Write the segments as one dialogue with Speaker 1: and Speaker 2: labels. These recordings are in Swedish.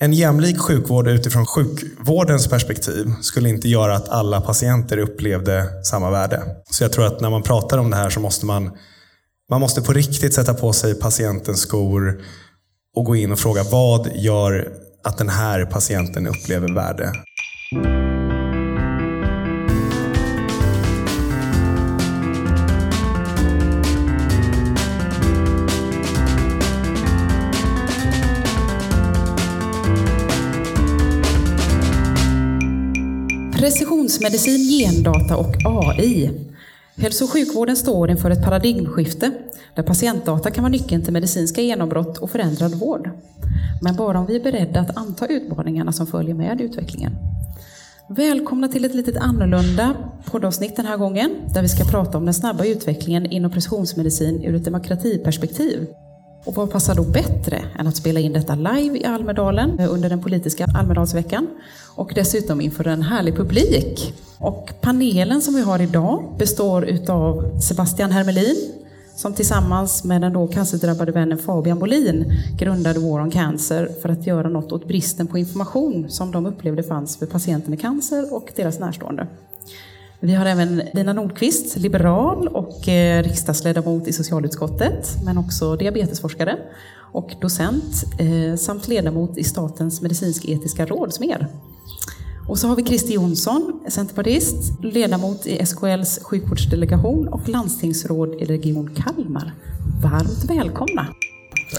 Speaker 1: En jämlik sjukvård utifrån sjukvårdens perspektiv skulle inte göra att alla patienter upplevde samma värde. Så jag tror att när man pratar om det här så måste man, man måste på riktigt sätta på sig patientens skor och gå in och fråga vad gör att den här patienten upplever värde?
Speaker 2: Precisionsmedicin, gendata och AI. Hälso och sjukvården står inför ett paradigmskifte där patientdata kan vara nyckeln till medicinska genombrott och förändrad vård. Men bara om vi är beredda att anta utmaningarna som följer med utvecklingen. Välkomna till ett lite annorlunda poddavsnitt den här gången där vi ska prata om den snabba utvecklingen inom precisionsmedicin ur ett demokratiperspektiv. Och vad passar då bättre än att spela in detta live i Almedalen eh, under den politiska Almedalsveckan och dessutom inför en härlig publik. Och panelen som vi har idag består utav Sebastian Hermelin som tillsammans med den då cancerdrabbade vännen Fabian Bolin grundade War on Cancer för att göra något åt bristen på information som de upplevde fanns för patienter med cancer och deras närstående. Vi har även Lina Nordqvist, liberal och eh, riksdagsledamot i socialutskottet, men också diabetesforskare och docent eh, samt ledamot i Statens medicinsk-etiska råd, SMER. Och så har vi Christer Jonsson, centerpartist, ledamot i SKLs sjukvårdsdelegation och landstingsråd i Region Kalmar. Varmt välkomna!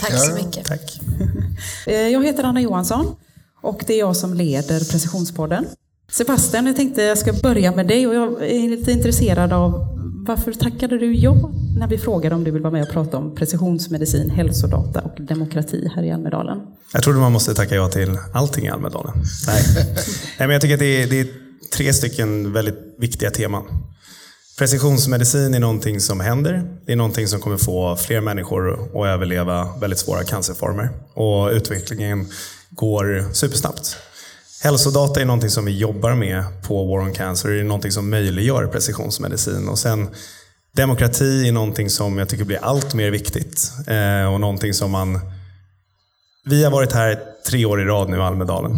Speaker 3: Tack så mycket.
Speaker 1: Tack.
Speaker 2: Eh, jag heter Anna Johansson och det är jag som leder Precisionspodden. Sebastian, jag tänkte jag ska börja med dig och jag är lite intresserad av varför tackade du ja när vi frågade om du vill vara med och prata om precisionsmedicin, hälsodata och demokrati här i Almedalen?
Speaker 1: Jag trodde man måste tacka ja till allting i Almedalen. Nej. Nej, men jag tycker att det är, det är tre stycken väldigt viktiga teman. Precisionsmedicin är någonting som händer. Det är någonting som kommer få fler människor att överleva väldigt svåra cancerformer. Och utvecklingen går supersnabbt. Hälsodata är någonting som vi jobbar med på War on Cancer. Det är någonting som möjliggör precisionsmedicin. Och sen demokrati är någonting som jag tycker blir allt mer viktigt. Eh, och någonting som man... Vi har varit här tre år i rad nu i Almedalen.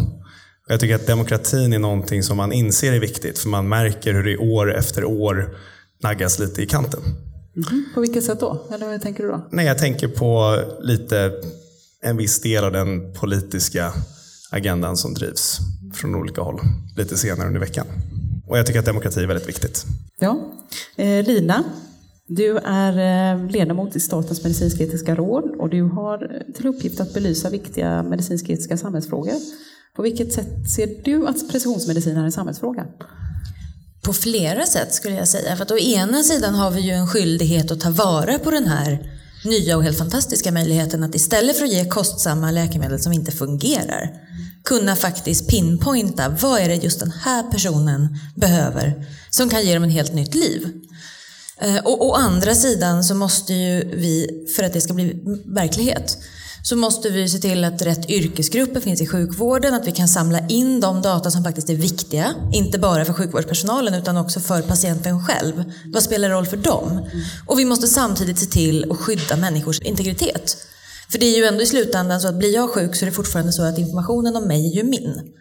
Speaker 1: Och jag tycker att demokratin är någonting som man inser är viktigt. För man märker hur det år efter år naggas lite i kanten.
Speaker 2: Mm. På vilket sätt då? Eller vad tänker du då?
Speaker 1: Nej, jag tänker på lite en viss del av den politiska agendan som drivs från olika håll lite senare under veckan. Och jag tycker att demokrati är väldigt viktigt.
Speaker 2: Ja. Eh, Lina, du är eh, ledamot i Statens medicinsk-etiska råd och du har till uppgift att belysa viktiga medicinsk-etiska samhällsfrågor. På vilket sätt ser du att precisionsmedicin är en samhällsfråga?
Speaker 3: På flera sätt skulle jag säga. För att å ena sidan har vi ju en skyldighet att ta vara på den här nya och helt fantastiska möjligheten att istället för att ge kostsamma läkemedel som inte fungerar kunna faktiskt pinpointa vad är det just den här personen behöver som kan ge dem ett helt nytt liv. Eh, och å andra sidan så måste ju vi, för att det ska bli verklighet, så måste vi se till att rätt yrkesgrupper finns i sjukvården, att vi kan samla in de data som faktiskt är viktiga, inte bara för sjukvårdspersonalen utan också för patienten själv. Vad spelar roll för dem? Och vi måste samtidigt se till att skydda människors integritet. För det är ju ändå i slutändan så att blir jag sjuk så är det fortfarande så att informationen om mig är ju min.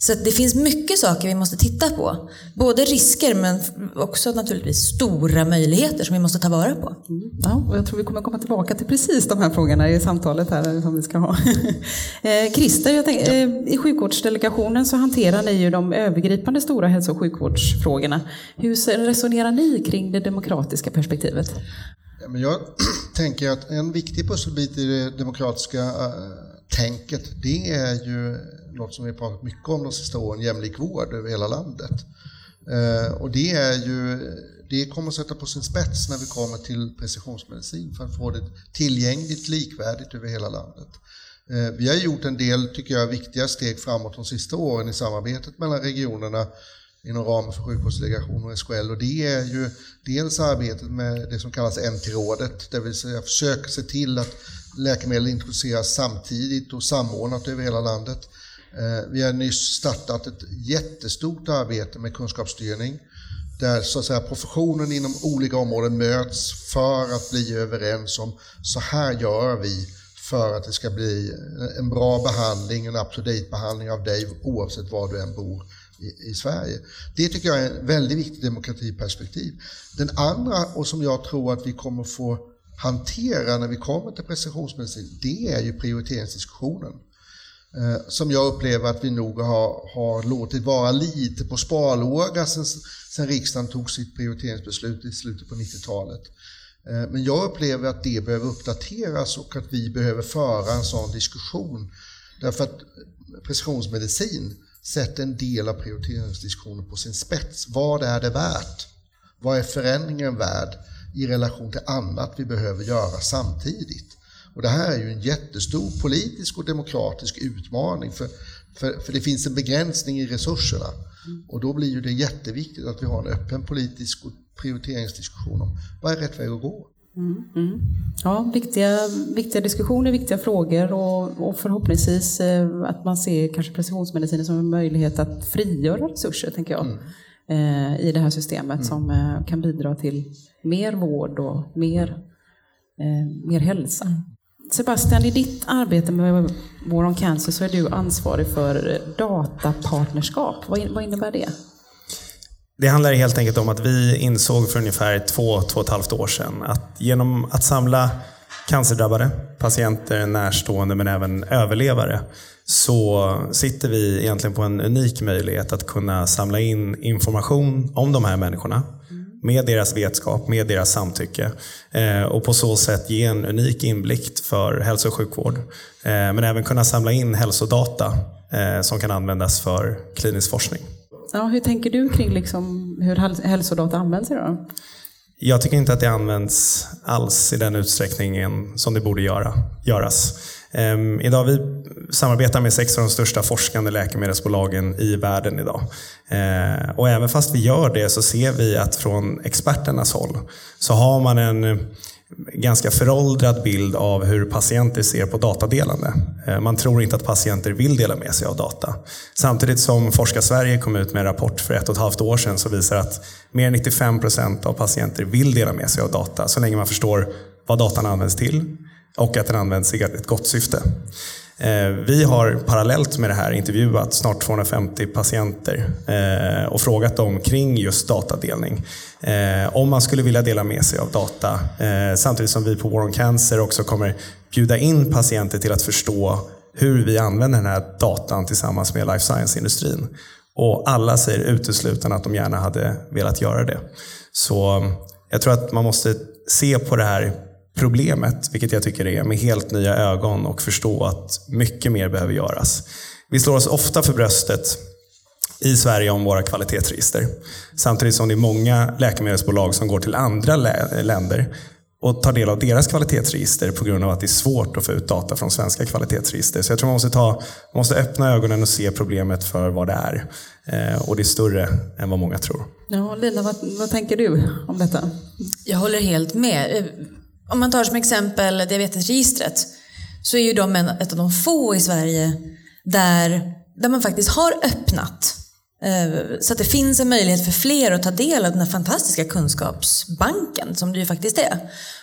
Speaker 3: Så det finns mycket saker vi måste titta på. Både risker men också naturligtvis stora möjligheter som vi måste ta vara på.
Speaker 2: Mm. Ja, och jag tror vi kommer komma tillbaka till precis de här frågorna i samtalet här som vi ska ha. Eh, Christer, jag tänker, eh, i sjukvårdsdelegationen så hanterar ni ju de övergripande stora hälso och sjukvårdsfrågorna. Hur resonerar ni kring det demokratiska perspektivet?
Speaker 4: Men jag tänker att en viktig pusselbit i det demokratiska eh, tänket, det är ju något som vi pratat mycket om de sista åren, jämlik vård över hela landet. Eh, och det är ju det kommer att sätta på sin spets när vi kommer till precisionsmedicin för att få det tillgängligt, likvärdigt över hela landet. Eh, vi har gjort en del, tycker jag, viktiga steg framåt de sista åren i samarbetet mellan regionerna inom ramen för sjukvårdsdelegationen och SKL och det är ju dels arbetet med det som kallas NT-rådet, det vill säga försöka se till att läkemedel introduceras samtidigt och samordnat över hela landet. Eh, vi har nyss startat ett jättestort arbete med kunskapsstyrning där så att säga, professionen inom olika områden möts för att bli överens om så här gör vi för att det ska bli en bra behandling, en up-to-date behandling av dig oavsett var du än bor i, i, Sverige. Det tycker jag är ett väldigt viktigt demokratiperspektiv. Den andra, och som jag tror att vi kommer få hantera när vi kommer till precisionsmedicin, det är ju prioriteringsdiskussionen. Eh, som jag upplever att vi nog har, har låtit vara lite på sparlåga sen, sen riksdagen tog sitt prioriteringsbeslut i slutet på 90-talet. Eh, men jag upplever att det behöver uppdateras och att vi behöver föra en sån diskussion. Därför att eh, precisionsmedicin sätter en del av prioriteringsdiskussionen på sin spets. Vad är det värt? Vad är förändringen värd i relation till annat vi behöver göra samtidigt? Och det här är ju en jättestor politisk och demokratisk utmaning för, för, för det finns en begränsning i resurserna. Och då blir ju det jätteviktigt att vi har en öppen politisk och prioriteringsdiskussion om vad är rätt väg att gå. Mm,
Speaker 2: mm. Ja, viktiga, viktiga diskussioner, viktiga frågor och, och förhoppningsvis eh, att man ser kanske precisionsmedicinen som en möjlighet att frigöra resurser, tänker jag, mm. eh, i det här systemet som eh, kan bidra till mer vård och mer, mer hälsa. Mm. Sebastian, i ditt arbete med War on Cancer så är du ansvarig för datapartnerskap. Vad, vad innebär det?
Speaker 1: Det handlar helt enkelt om att vi insåg för ungefär två, två och ett halvt år sedan att genom att samla cancerdrabbade, patienter, närstående men även överlevare så sitter vi egentligen på en unik möjlighet att kunna samla in information om de här människorna med deras vetskap, med deras samtycke eh, och på så sätt ge en unik inblick för hälso och sjukvård. Eh, men även kunna samla in hälsodata eh, som kan användas för klinisk forskning.
Speaker 2: Ja, hur tänker du kring liksom hur hälsodata används idag?
Speaker 1: Jag tycker inte att det används alls i den utsträckningen som det borde göra, göras. Ehm, idag vi samarbetar med sex av de största forskande läkemedelsbolagen i världen idag. Ehm, och även fast vi gör det så ser vi att från experternas håll så har man en ganska föråldrad bild av hur patienter ser på datadelande. Eh, man tror inte att patienter vill dela med sig av data. Samtidigt som Forska Sverige kom ut med en rapport för ett och ett halvt år sedan som visar att mer än 95 procent av patienter vill dela med sig av data så länge man förstår vad datan används till och att den används i ett gott syfte. Eh, vi har parallellt med det här intervjuat snart 250 patienter eh, och frågat dem kring just datadelning. Eh, om man skulle vilja dela med sig av data samtidigt som vi på War on Cancer också kommer bjuda in patienter till att förstå hur vi använder den här datan tillsammans med life science-industrin. Och alla säger uteslutande att de gärna hade velat göra det. Så jag tror att man måste se på det här problemet, vilket jag tycker är, med helt nya ögon och förstå att mycket mer behöver göras. Vi slår oss ofta för bröstet i Sverige om våra kvalitetsregister. Samtidigt som det är många läkemedelsbolag som går till andra länder och tar del av deras kvalitetsregister på grund av att det är svårt att få ut data från svenska kvalitetsregister. Så jag tror man måste, ta, man måste öppna ögonen och se problemet för vad det är. Eh, och det är större än vad många tror.
Speaker 2: Ja, Lina, vad, vad tänker du om detta?
Speaker 3: Jag håller helt med. Om man tar som exempel diabetesregistret så är ju de en, ett av de få i Sverige där, där man faktiskt har öppnat eh, så att det finns en möjlighet för fler att ta del av den här fantastiska kunskapsbanken som det ju faktiskt är.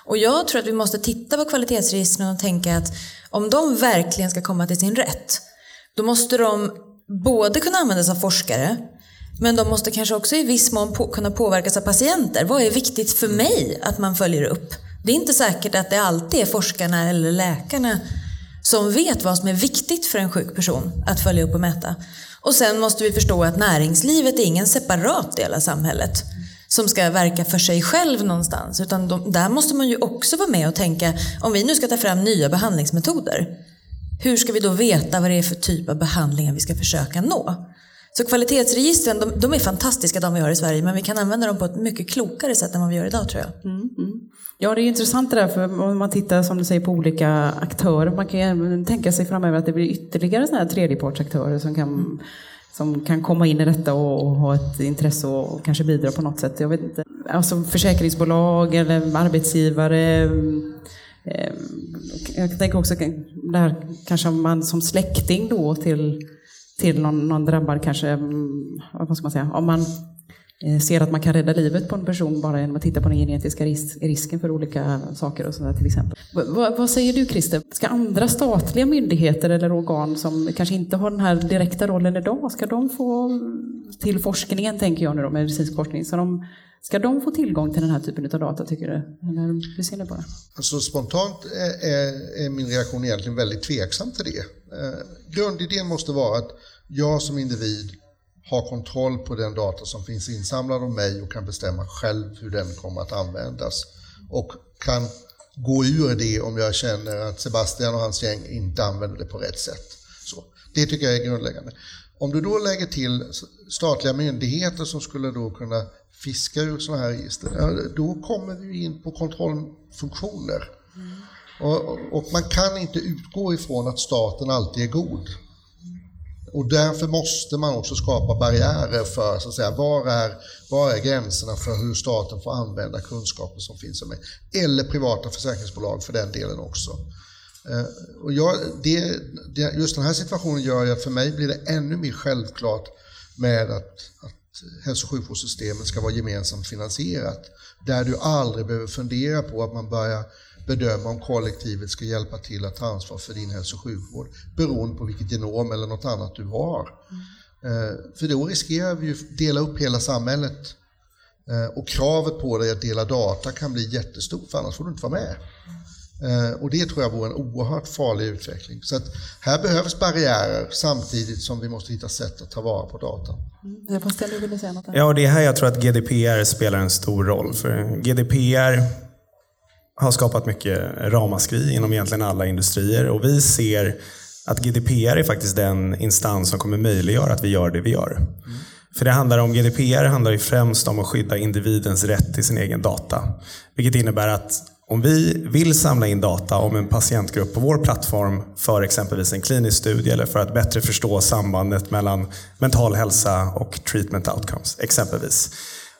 Speaker 3: Och jag tror att vi måste titta på kvalitetsregistren och tänka att om de verkligen ska komma till sin rätt, då måste de både kunna användas av forskare, men de måste kanske också i viss mån på, kunna påverkas av patienter. Vad är viktigt för mig att man följer upp? Det är inte säkert att det alltid är forskarna eller läkarna som vet vad som är viktigt för en sjuk person att följa upp och mäta. Och sen måste vi förstå att näringslivet är ingen separat del av samhället som ska verka för sig själv någonstans. Utan de, där måste man ju också vara med och tänka, om vi nu ska ta fram nya behandlingsmetoder, hur ska vi då veta vad det är för typ av behandlingar vi ska försöka nå? Så kvalitetsregistren, de, de, är fantastiska de vi har i Sverige, men vi kan använda dem på ett mycket klokare sätt än vad vi gör idag tror jag. Mm, mm.
Speaker 2: Ja, det är intressant det där, för om man tittar som du säger på olika aktörer, man kan tänka sig framöver att det blir ytterligare sådana här tredjepartsaktörer som kan, som kan komma in i detta och, och, ha ett intresse och kanske bidra på något sätt. Jag vet inte. Alltså försäkringsbolag eller arbetsgivare. Eh, jag tänker också det här, kanske man som släkting då till, till någon, någon drabbad kanske, vad ska man säga, om man eh, ser att man kan rädda livet på en person bara genom att titta på den genetiska ris risken för olika saker och sådär till exempel. V vad säger du Christer? Ska andra statliga myndigheter eller organ som kanske inte har den här direkta rollen idag, ska de få till forskningen, tänker jag nu då, medicinsk forskning, så de Ska de få tillgång till den här typen av data, tycker du? Eller hur ser ni på det?
Speaker 4: Alltså, spontant är, är, är, min reaktion egentligen väldigt tveksam till det. Eh, grundidén måste vara att jag som individ har kontroll på den data som finns insamlad om mig och kan bestämma själv hur den kommer att användas. Och kan gå ur det om jag känner att Sebastian och hans gäng inte använder det på rätt sätt. Så, det tycker jag är grundläggande. Om du då lägger till statliga myndigheter som skulle då kunna fiska ur sådana här register, då kommer vi in på kontrollfunktioner. Mm. Och, och, man kan inte utgå ifrån att staten alltid är god. Och därför måste man också skapa barriärer för så att säga, var, är, var är gränserna för hur staten får använda kunskaper som finns om. Eller privata försäkringsbolag för den delen också. Eh, och jag, det, det, just den här situationen gör ju att för mig blir det ännu mer självklart med att, att hälso och sjukvårdssystemet ska vara gemensamt finansierat. Där du aldrig behöver fundera på att man börjar bedöma om kollektivet ska hjälpa till att ta ansvar för din hälso och sjukvård beroende på vilket genom eller något annat du har. Mm. För då riskerar vi att dela upp hela samhället eh, och kravet på dig att dela data kan bli jättestort för annars får du inte vara med. Eh, och det tror jag vore en oerhört farlig utveckling. Så att här behövs barriärer samtidigt som vi måste hitta sätt att ta vara på data.
Speaker 2: Mm. Jag säga något.
Speaker 1: Ja, det är här jag tror att GDPR spelar en stor roll. För GDPR har skapat mycket ramaskri inom egentligen alla industrier och vi ser att GDPR är faktiskt den instans som kommer möjliggöra att vi gör det vi gör. Mm. För det handlar om, GDPR handlar ju främst om att skydda individens rätt till sin egen data. Vilket innebär att om vi vill samla in data om en patientgrupp på vår plattform för exempelvis en klinisk studie eller för att bättre förstå sambandet mellan mental hälsa och treatment outcomes, exempelvis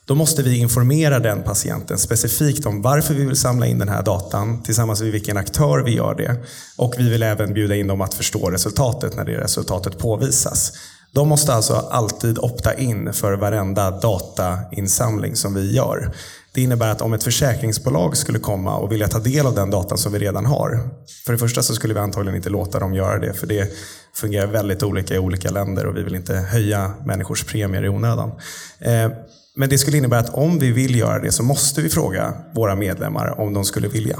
Speaker 1: då måste vi informera den patienten specifikt om varför vi vill samla in den här datan tillsammans med vilken aktör vi gör det. Och vi vill även bjuda in dem att förstå resultatet när det resultatet påvisas. De måste alltså alltid opta in för varenda datainsamling som vi gör. Det innebär att om ett försäkringsbolag skulle komma och vilja ta del av den datan som vi redan har. För det första så skulle vi antagligen inte låta dem göra det för det fungerar väldigt olika i olika länder och vi vill inte höja människors premier i onödan. Eh, men det skulle innebära att om vi vill göra det så måste vi fråga våra medlemmar om de skulle vilja.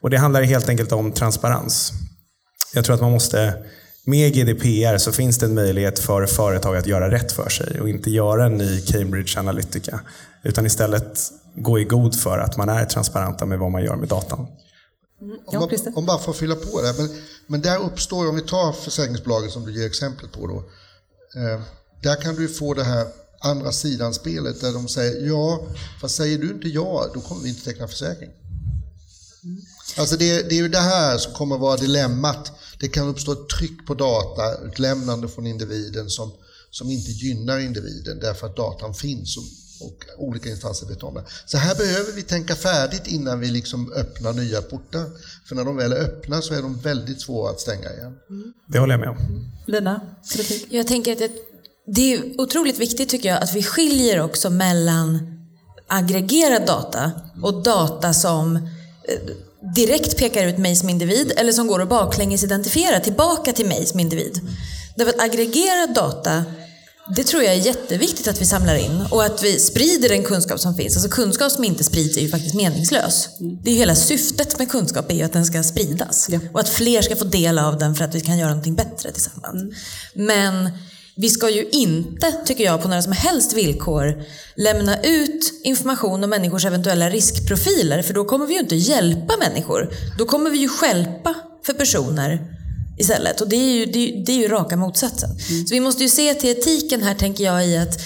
Speaker 1: Och Det handlar helt enkelt om transparens. Jag tror att man måste, med GDPR så finns det en möjlighet för företag att göra rätt för sig och inte göra en ny Cambridge Analytica. Utan istället gå i god för att man är transparenta med vad man gör med datan.
Speaker 4: Mm. Om, man, om bara får fylla på det. Men, men där uppstår, om vi tar försäkringsbolaget som du ger exempel på då. Eh, där kan du få det här andra sidan spelet där de säger ja, fast säger du inte ja, då kommer vi inte teckna försäkring. Mm. Alltså det, det, är ju det här som kommer vara dilemmat. Det kan uppstå ett tryck på data, utlämnande från individen som, som inte gynnar individen därför att datan finns och, och olika instanser vet om det. Så här behöver vi tänka färdigt innan vi liksom öppnar nya portar. För när de väl är öppna så är de väldigt svåra att stänga igen.
Speaker 1: Mm. Det håller jag med om.
Speaker 2: Lina?
Speaker 3: Jag tänker att det är otroligt viktigt tycker jag att vi skiljer också mellan aggregerad data och data som eh, direkt pekar ut mig som individ eller som går att baklänges identifiera tillbaka till mig som individ. Därför att aggregerad data, det tror jag är jätteviktigt att vi samlar in och att vi sprider den kunskap som finns. Alltså kunskap som inte sprids är ju faktiskt meningslös. Det är ju hela syftet med kunskap är ju att den ska spridas ja. och att fler ska få del av den för att vi kan göra någonting bättre tillsammans. Mm. Men vi ska ju inte, tycker jag, på några som helst villkor lämna ut information om människors eventuella riskprofiler, för då kommer vi ju inte hjälpa människor. Då kommer vi ju skälpa för personer istället. Och det är ju, det är, det är ju raka motsatsen. Mm. Så vi måste ju se till etiken här, tänker jag, i att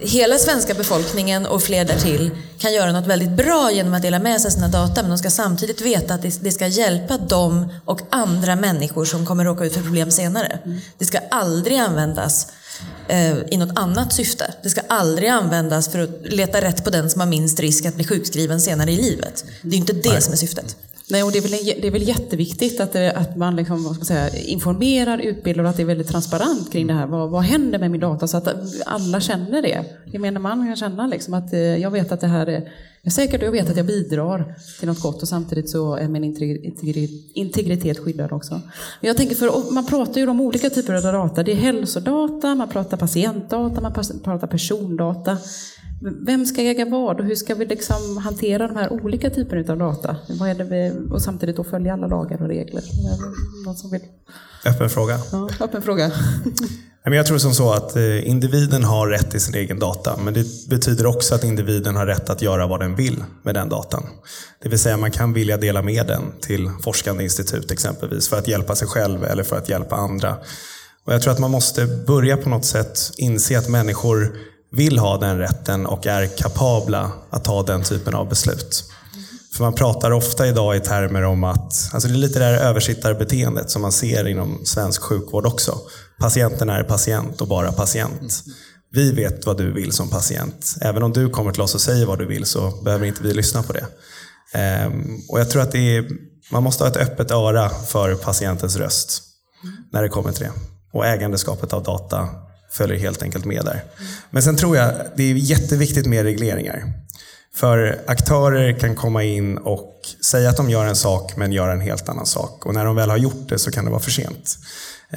Speaker 3: hela svenska befolkningen och fler därtill kan göra något väldigt bra genom att dela med sig av sina data men de ska samtidigt veta att det ska hjälpa dem och andra människor som kommer råka ut för problem senare. Det ska aldrig användas eh, i något annat syfte. Det ska aldrig användas för att leta rätt på den som har minst risk att bli sjukskriven senare i livet. Det är inte det Nej. som är syftet.
Speaker 2: Nej, och det, är väl, det är väl jätteviktigt att, det, att man liksom, vad ska säga, informerar, utbildar och att det är väldigt transparent kring det här. Vad, vad händer med min data? Så att alla känner det. Gemene man kan känna liksom att eh, jag vet att det här är, är säkert och jag vet att jag bidrar till något gott och samtidigt så är min integritet skyddad också. Jag tänker för, man pratar ju om olika typer av data. Det är hälsodata, man pratar patientdata, man pratar persondata. Vem ska äga vad och hur ska vi liksom hantera de här olika typerna av data? Vad är det vi, och samtidigt då följa alla lagar och regler. Någon som vill?
Speaker 1: Öppen fråga.
Speaker 2: Ja, öppen fråga.
Speaker 1: Jag tror som så att eh, individen har rätt till sin egen data, men det betyder också att individen har rätt att göra vad den vill med den datan. Det vill säga man kan vilja dela med den till forskande institut exempelvis för att hjälpa sig själv eller för att hjälpa andra. Och Jag tror att man måste börja på något sätt inse att människor vill ha den rätten och är kapabla att ta den typen av beslut. För man pratar ofta idag i termer om att, alltså det är lite det här översittarbeteendet som man ser inom svensk sjukvård också. Patienten är patient och bara patient. Vi vet vad du vill som patient. Även om du kommer till oss och säger vad du vill så behöver inte vi lyssna på det. Ehm, och jag tror att det är, man måste ha ett öppet öra för patientens röst när det kommer till det. Och ägandeskapet av data följer helt enkelt med där. Men sen tror jag det är jätteviktigt med regleringar. För aktörer kan komma in och säga att de gör en sak men göra en helt annan sak. Och när de väl har gjort det så kan det vara för sent.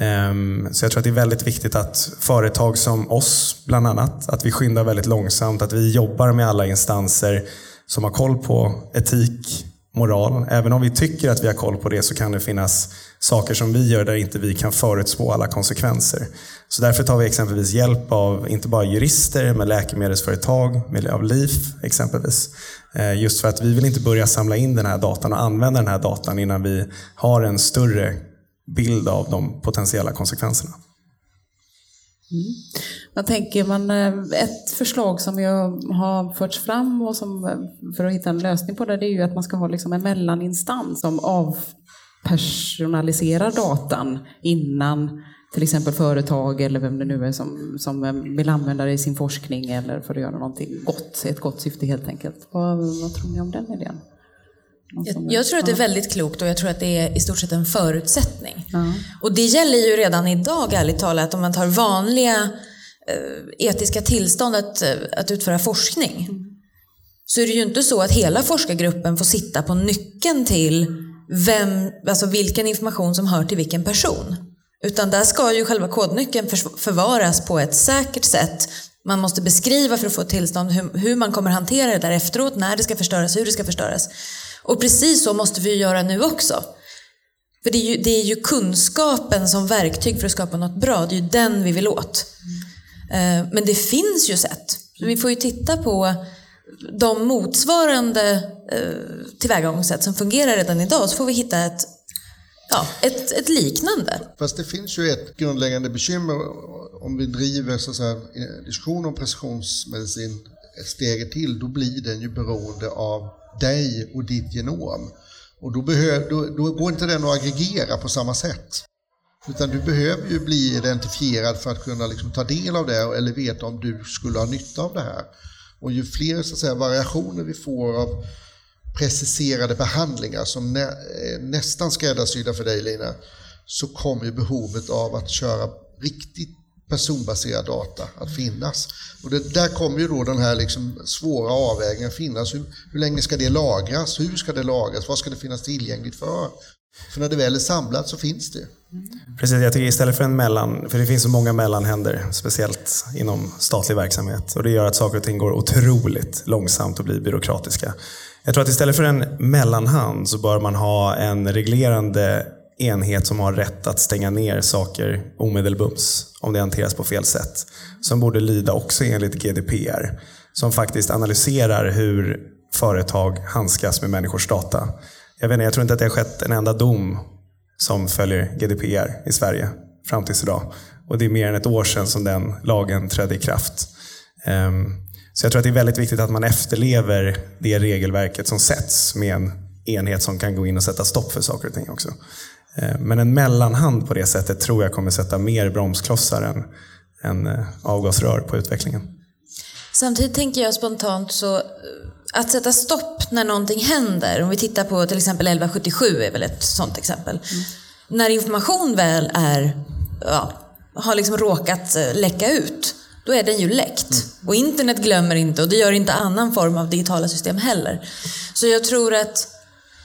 Speaker 1: Ehm, så jag tror att det är väldigt viktigt att företag som oss, bland annat, att vi skyndar väldigt långsamt, att vi jobbar med alla instanser som har koll på etik, moral. Även om vi tycker att vi har koll på det så kan det finnas saker som vi gör där inte vi kan förutspå alla konsekvenser. Så därför tar vi exempelvis hjälp av inte bara jurister, men läkemedelsföretag, av LIF exempelvis. Ehm, just för att vi vill inte börja samla in den här datan och använda den här datan innan vi har en större bild av de potentiella konsekvenserna.
Speaker 2: Mm. Man tänker man, eh, ett förslag som jag har förts fram och som, eh, för att hitta en lösning på det, det är ju att man ska ha liksom en mellaninstans som avpersonaliserar datan innan till exempel företag eller vem det nu är som, som vill använda det i sin forskning eller för att göra någonting gott, ett gott syfte helt enkelt. Vad, vad tror ni om den idén?
Speaker 3: Jag, jag, tror att det är väldigt klokt och jag tror att det är i stort sett en förutsättning. Ja. Och det gäller ju redan idag ärligt talat om man tar vanliga eh, etiska tillstånd att, eh, att utföra forskning. Mm. Så är det ju inte så att hela forskargruppen får sitta på nyckeln till vem, alltså vilken information som hör till vilken person. Utan där ska ju själva kodnyckeln förvaras på ett säkert sätt. Man måste beskriva för att få tillstånd hur, hur man kommer hantera det där efteråt, när det ska förstöras, hur det ska förstöras. Och precis så måste vi göra nu också. För det är, ju, det är ju kunskapen som verktyg för att skapa något bra, det är ju den vi vill åt. Mm. Men det finns ju sätt. vi får ju titta på de motsvarande eh, tillvägagångssätt som fungerar redan idag, så får vi hitta ett ja, ett, ett liknande.
Speaker 4: Fast det finns ju ett grundläggande bekymmer om vi driver så att diskussion om precisionsmedicin steget till, då blir den ju beroende av dig och ditt genom. Och då, behöv, då, då går inte den att aggregera på samma sätt. Utan du behöver ju bli identifierad för att kunna liksom ta del av det eller veta om du skulle ha nytta av det här. Och ju fler så att säga, variationer vi får av preciserade behandlingar som nä, eh, nästan skräddarsydda för dig Lina, så kommer ju behovet av att köra riktigt personbaserad data att finnas. Och det, där kommer ju då den här liksom svåra avvägningen finnas. Hur, hur länge ska det lagras? Hur ska det lagras? Vad ska det finnas tillgängligt för? För när det väl är samlat så finns det.
Speaker 1: Precis, jag tycker istället för en mellan, för det finns så många mellanhänder, speciellt inom statlig verksamhet. Och det gör att saker och ting går otroligt långsamt och blir byråkratiska. Jag tror att istället för en mellanhand så bör man ha en reglerande enhet som har rätt att stänga ner saker omedelbums om det hanteras på fel sätt. Som borde lyda också enligt GDPR. Som faktiskt analyserar hur företag handskas med människors data. Jag, vet inte, jag tror inte att det har skett en enda dom som följer GDPR i Sverige fram tills idag. Och det är mer än ett år sedan som den lagen trädde i kraft. Ehm, så jag tror att det är väldigt viktigt att man efterlever det regelverket som sätts med en enhet som kan gå in och sätta stopp för saker och ting också. Eh, men en mellanhand på det sättet tror jag kommer sätta mer bromsklossar än, än eh, avgasrör på utvecklingen.
Speaker 3: Samtidigt tänker jag spontant så, att sätta stopp när någonting händer, om vi tittar på till exempel 1177 är väl ett sånt exempel. Mm. När information väl är, ja, har liksom råkat eh, läcka ut, då är den ju läckt. Mm. Och internet glömmer inte och det gör inte annan form av digitala system heller. Så jag tror att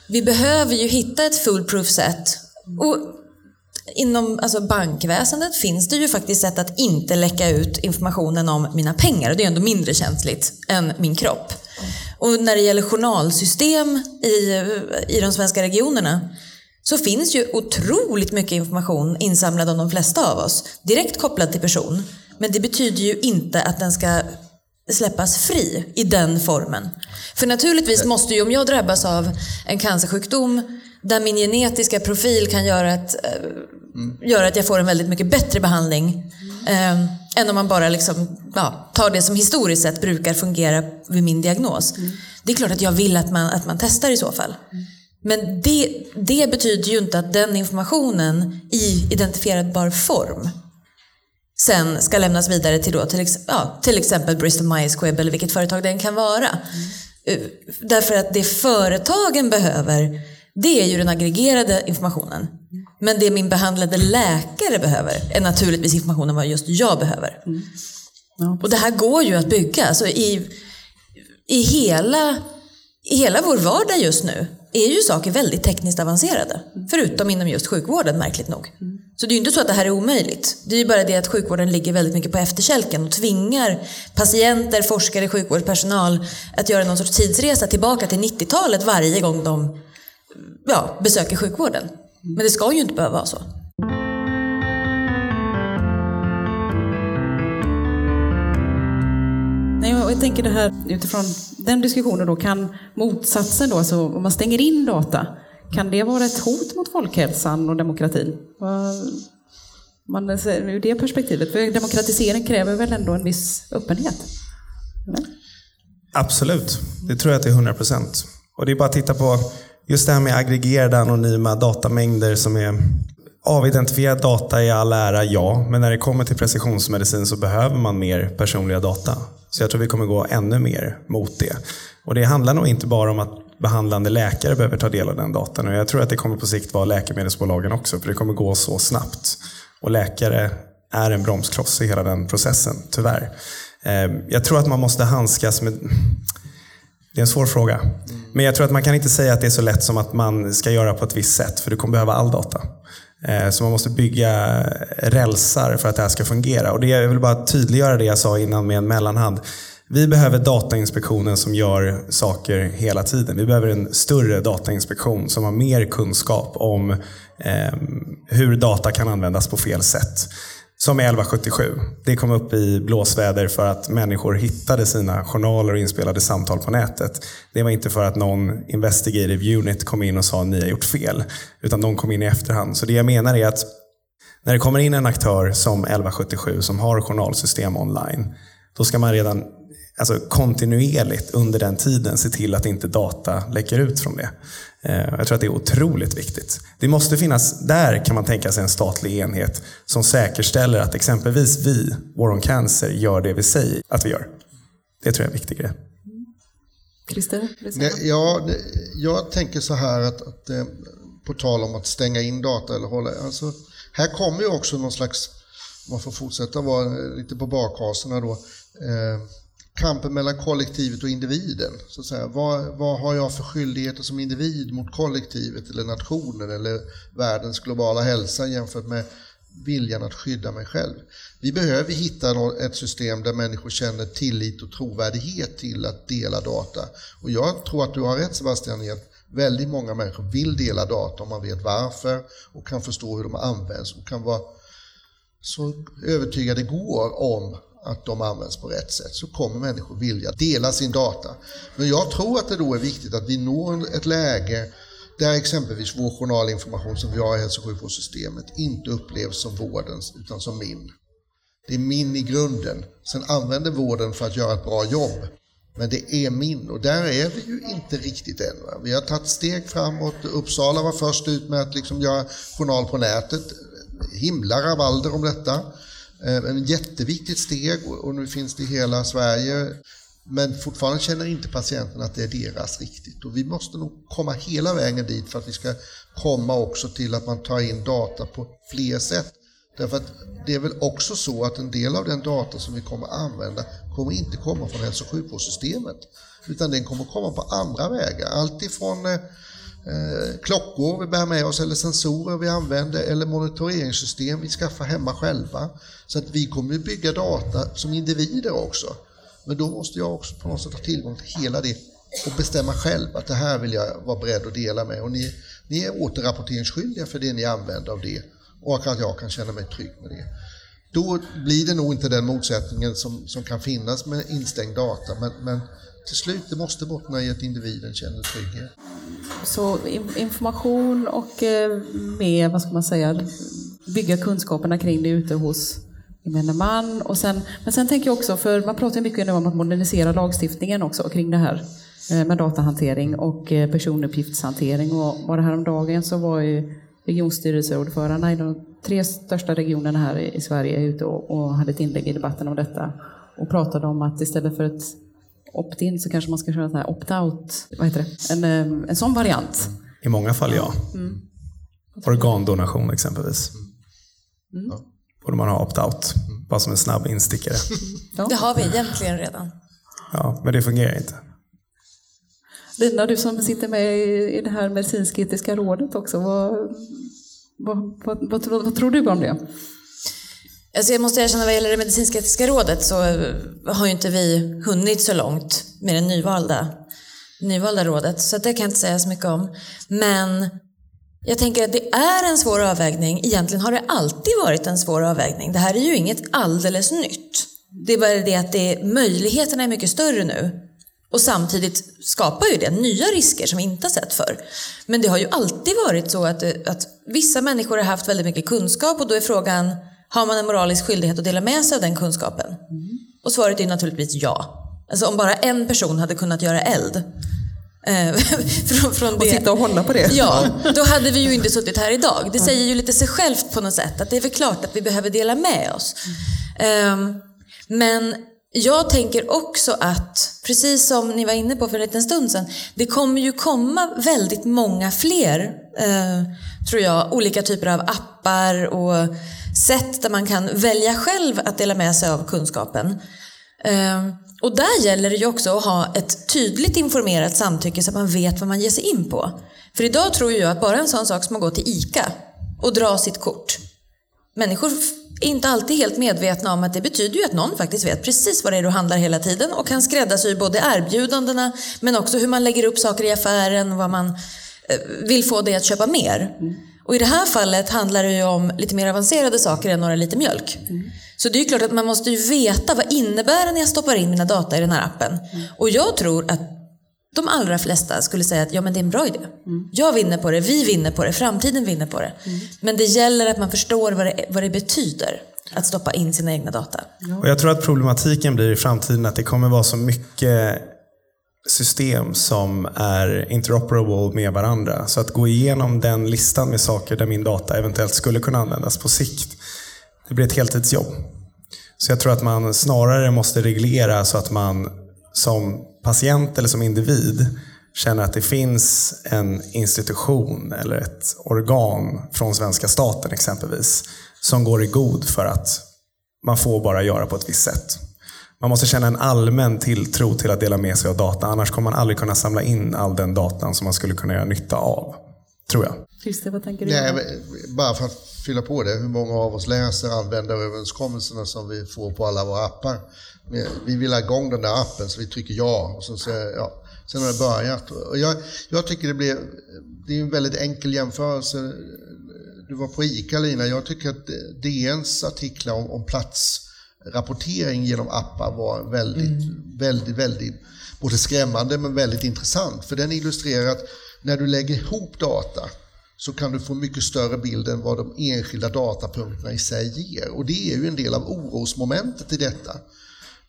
Speaker 3: vi behöver ju hitta ett foolproof sätt. Och inom alltså bankväsendet finns det ju faktiskt sätt att inte läcka ut informationen om mina pengar. Det är ändå mindre känsligt än min kropp. Och när det gäller journalsystem i, i de svenska regionerna så finns ju otroligt mycket information insamlad av de flesta av oss. Direkt kopplad till person. Men det betyder ju inte att den ska släppas fri i den formen. För naturligtvis måste ju, om jag drabbas av en cancersjukdom där min genetiska profil kan göra att, mm. göra att jag får en väldigt mycket bättre behandling eh, än om man bara liksom, ja, tar det som historiskt sett brukar fungera vid min diagnos. Mm. Det är klart att jag vill att man, att man testar i så fall. Mm. Men det, det betyder ju inte att den informationen i identifierbar form sen ska lämnas vidare till, då, till, ja, till exempel Bristol Myers Squibb eller vilket företag det kan vara. Mm. Därför att det företagen behöver, det är ju den aggregerade informationen. Men det min behandlade läkare behöver är naturligtvis informationen vad just jag behöver. Mm. Ja, och det här går ju att bygga. Alltså i, i, hela, I hela vår vardag just nu är ju saker väldigt tekniskt avancerade. Förutom inom just sjukvården, märkligt nog. Mm. Så det är ju inte så att det här är omöjligt. Det är ju bara det att sjukvården ligger väldigt mycket på efterkälken och tvingar patienter, forskare, sjukvårdspersonal att göra någon sorts tidsresa tillbaka till 90-talet varje gång de ja, besöker sjukvården. Men det ska ju inte behöva vara så.
Speaker 2: Nej, jag tänker det här utifrån den diskussionen då, kan motsatsen då, alltså om man stänger in data, kan det vara ett hot mot folkhälsan och demokratin? Man, ur det perspektivet, för demokratisering kräver väl ändå en viss öppenhet?
Speaker 1: Eller? Absolut, det tror jag är 100 procent. Och det är bara att titta på just det här med aggregerade anonyma datamängder som är Avidentifierad data i all ära, ja. Men när det kommer till precisionsmedicin så behöver man mer personliga data. Så jag tror vi kommer gå ännu mer mot det. Och det handlar nog inte bara om att behandlande läkare behöver ta del av den datan. Och jag tror att det kommer på sikt vara läkemedelsbolagen också, för det kommer gå så snabbt. Och läkare är en bromskloss i hela den processen, tyvärr. Ehm, jag tror att man måste handskas med det är en svår fråga. Men jag tror att man kan inte säga att det är så lätt som att man ska göra på ett visst sätt, för du kommer behöva all data. Eh, så man måste bygga rälsar för att det här ska fungera. Och det, jag vill bara tydliggöra det jag sa innan med en mellanhand. Vi behöver Datainspektionen som gör saker hela tiden. Vi behöver en större datainspektion som har mer kunskap om eh, hur data kan användas på fel sätt. Som är 1177. Det kom upp i blåsväder för att människor hittade sina journaler och inspelade samtal på nätet. Det var inte för att någon investigative unit kom in och sa att ni har gjort fel. Utan de kom in i efterhand. Så det jag menar är att när det kommer in en aktör som 1177 som har journalsystem online. Då ska man redan alltså kontinuerligt under den tiden se till att inte data läcker ut från det. Eh, jag tror att det är otroligt viktigt. Det måste finnas, där kan man tänka sig en statlig enhet som säkerställer att exempelvis vi, War on Cancer, gör det vi säger att vi gör. Det tror jag är en viktig grej.
Speaker 2: Christer?
Speaker 4: Ja, jag tänker så här att, att, eh, på tal om att stänga in data eller hålla, alltså, här kommer ju också någon slags, man får fortsätta vara lite på bakhasorna då, eh, kampen mellan kollektivet och individen. Så att säga. Vad, vad har jag för skyldigheter som individ mot kollektivet eller nationen eller världens globala hälsa jämfört med viljan att skydda mig själv. Vi behöver hitta ett system där människor känner tillit och trovärdighet till att dela data. Och jag tror att du har rätt Sebastian i att väldigt många människor vill dela data om man vet varför och kan förstå hur de används och kan vara så övertygade det går om att de används på rätt sätt så kommer människor vilja dela sin data. Men jag tror att det då är viktigt att vi når ett läge där exempelvis vår journalinformation som vi har i hälso och sjukvårdssystemet inte upplevs som vårdens utan som min. Det är min i grunden. Sen använder vården för att göra ett bra jobb. Men det är min och där är vi ju inte riktigt än. Va? Vi har tagit steg framåt. Uppsala var först ut med att liksom göra journal på nätet. Himla rabalder om detta. Ett en jätteviktigt steg och nu finns det i hela Sverige Men fortfarande känner inte patienten att det är deras riktigt. Och vi måste nog komma hela vägen dit för att vi ska komma också till att man tar in data på fler sätt. Därför att det är väl också så att en del av den data som vi kommer använda kommer inte komma från hälso och sjukvårdssystemet. Utan den kommer komma på andra vägar. Allt ifrån eh, eh, klockor vi bär med oss eller sensorer vi använder eller monitoreringssystem vi skaffar hemma själva. Så att vi kommer bygga data som individer också. Men då måste jag också på något sätt ha tillgång till hela det och bestämma själv att det här vill jag vara beredd att dela med. Och ni, ni är återrapporteringsskyldiga för det ni använder av det och att jag kan känna mig trygg med det. Då blir det nog inte den motsättningen som, som kan finnas med instängd data, men, men till slut det måste bottna i att individen känner trygghet.
Speaker 2: Så information och eh, mer, med, vad ska man säga, bygga kunskaperna kring det ute hos gemene man. Och sen, men sen tänker jag också, för man pratar mycket nu om att modernisera lagstiftningen också kring det här eh, med datahantering och eh, personuppgiftshantering. Och bara häromdagen så var ju regionstyrelseordförandena i de tre största regionerna här i Sverige ute och hade ett inlägg i debatten om detta och pratade om att istället för ett opt-in så kanske man ska köra en opt-out, vad heter det? En, eh, en sån variant.
Speaker 1: I många fall ja. Mm. Organdonation exempelvis. Mm. Borde man ha opt-out, bara som en snabb instickare.
Speaker 3: Det har vi egentligen redan.
Speaker 1: Ja, men det fungerar inte.
Speaker 2: Lina, du som sitter med i det här medicinsk-etiska rådet också, vad, vad, vad, vad, vad tror du om det?
Speaker 3: Alltså jag måste erkänna vad gäller det medicinsk-etiska rådet så eh, har ju inte vi hunnit så långt med det nyvalda, nyvalda rådet, så det kan jag inte säga så mycket om. Men jag tänker att det är en svår avvägning. Egentligen har det alltid varit en svår avvägning. Det här är ju inget alldeles nytt. Det är bara det att det, möjligheterna är mycket större nu. Och samtidigt skapar ju det nya risker som vi inte har sett förr. Men det har ju alltid varit så att, eh, att vissa människor har haft väldigt mycket kunskap och då är frågan, har man en moralisk skyldighet att dela med sig av den kunskapen? Mm. Och svaret är naturligtvis ja. Alltså om bara en person hade kunnat göra eld
Speaker 2: Eh, från, från och sitta och hålla på det.
Speaker 3: Ja, då hade vi ju inte suttit här idag. Det säger ju lite sig självt på något sätt, att det är väl klart att vi behöver dela med oss. Mm. Men jag tänker också att, precis som ni var inne på för en liten stund sedan, det kommer ju komma väldigt många fler, eh, tror jag, olika typer av appar och sätt där man kan välja själv att dela med sig av kunskapen. Ehm, och där gäller det ju också att ha ett tydligt informerat samtycke så att man vet vad man ger sig in på. För idag tror jag att bara en sån sak som att gå till ICA och dra sitt kort. Människor är inte alltid helt medvetna om att det betyder ju att någon faktiskt vet precis vad det är du handlar hela tiden och kan skräddarsy både erbjudandena men också hur man lägger upp saker i affären och vad man eh, vill få dig att köpa mer. Mm. Och i det här fallet handlar det ju om lite mer avancerade saker än några liter mjölk. Mm. Så det är klart att man måste ju veta vad innebär det när jag stoppar in mina data i den här appen. Mm. Och jag tror att de allra flesta skulle säga att ja, men det är en bra idé. Mm. Jag vinner på det, vi vinner på det, framtiden vinner på det. Mm. Men det gäller att man förstår vad det, vad det betyder att stoppa in sina egna data.
Speaker 1: Och jag tror att problematiken blir i framtiden att det kommer vara så mycket system som är interoperable med varandra. Så att gå igenom den listan med saker där min data eventuellt skulle kunna användas på sikt, det blir ett heltidsjobb. Så jag tror att man snarare måste reglera så att man som patient eller som individ känner att det finns en institution eller ett organ från svenska staten exempelvis som går i god för att man får bara göra på ett visst sätt. Man måste känna en allmän tilltro till att dela med sig av data. Annars kommer man aldrig kunna samla in all den datan som man skulle kunna göra nytta av. Tror jag.
Speaker 2: Christer, vad tänker du?
Speaker 4: Nej, bara för att fylla på det. Hur många av oss läser användaröverenskommelserna som vi får på alla våra appar? Vi vill ha igång den där appen så vi trycker ja och så säger ja. Sen har det börjat. Och jag, jag tycker det blir, det är en väldigt enkel jämförelse. Du var på ICA Lina, jag tycker att DNs artiklar om, om rapportering genom appar var väldigt, mm. väldigt, väldigt, både skrämmande men väldigt intressant. För den illustrerar att när du lägger ihop data så kan du få mycket större bild än vad de enskilda datapunkterna i sig ger. Och det är ju en del av orosmomentet i detta.